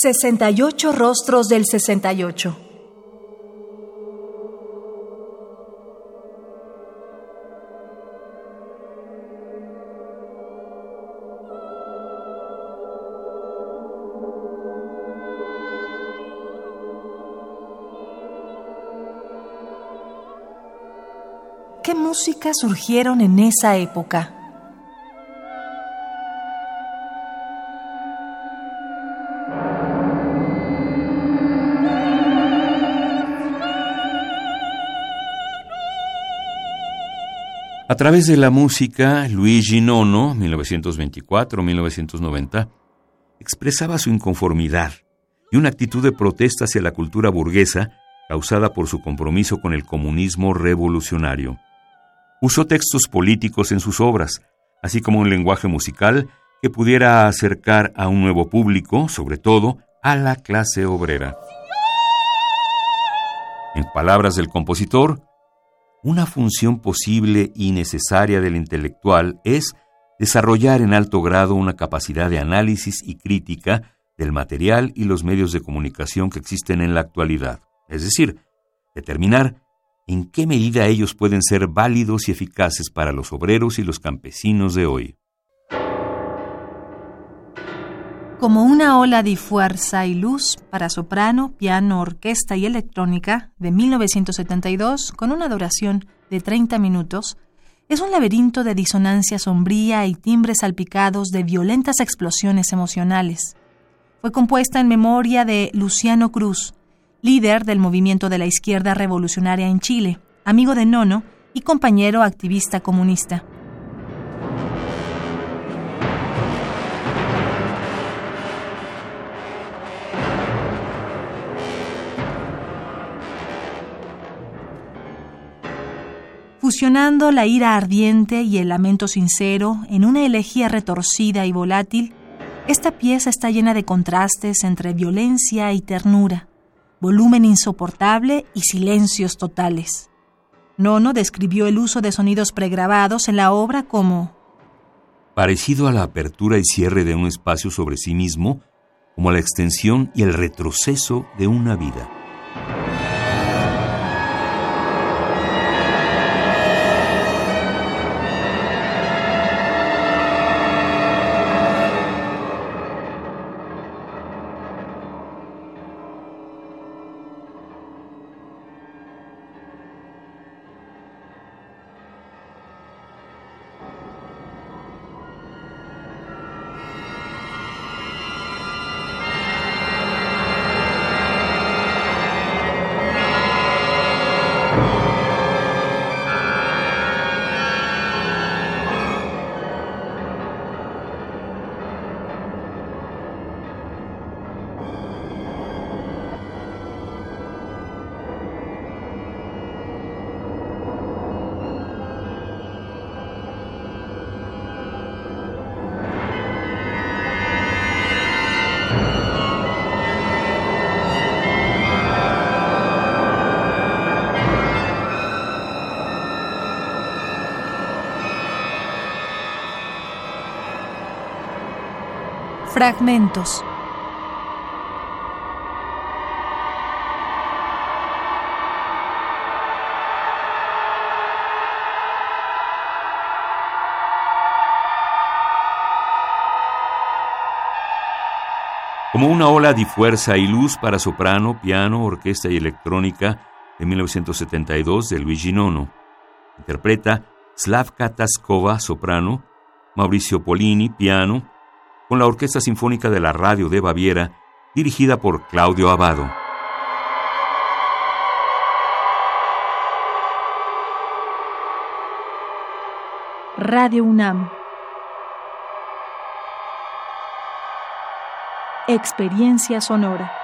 68 rostros del 68. ¿Qué música surgieron en esa época? A través de la música, Luigi Nono, 1924-1990, expresaba su inconformidad y una actitud de protesta hacia la cultura burguesa causada por su compromiso con el comunismo revolucionario. Usó textos políticos en sus obras, así como un lenguaje musical que pudiera acercar a un nuevo público, sobre todo a la clase obrera. En palabras del compositor, una función posible y necesaria del intelectual es desarrollar en alto grado una capacidad de análisis y crítica del material y los medios de comunicación que existen en la actualidad, es decir, determinar en qué medida ellos pueden ser válidos y eficaces para los obreros y los campesinos de hoy. Como una ola de fuerza y luz para soprano, piano, orquesta y electrónica de 1972 con una duración de 30 minutos, es un laberinto de disonancia sombría y timbres salpicados de violentas explosiones emocionales. Fue compuesta en memoria de Luciano Cruz, líder del movimiento de la izquierda revolucionaria en Chile, amigo de Nono y compañero activista comunista. Fusionando la ira ardiente y el lamento sincero en una elegía retorcida y volátil, esta pieza está llena de contrastes entre violencia y ternura, volumen insoportable y silencios totales. Nono describió el uso de sonidos pregrabados en la obra como parecido a la apertura y cierre de un espacio sobre sí mismo, como la extensión y el retroceso de una vida. you Fragmentos. Como una ola de fuerza y luz para soprano, piano, orquesta y electrónica de 1972 de Luigi Nono. Interpreta Slavka Taskova, soprano, Mauricio Polini, piano, con la Orquesta Sinfónica de la Radio de Baviera, dirigida por Claudio Abado. Radio UNAM. Experiencia sonora.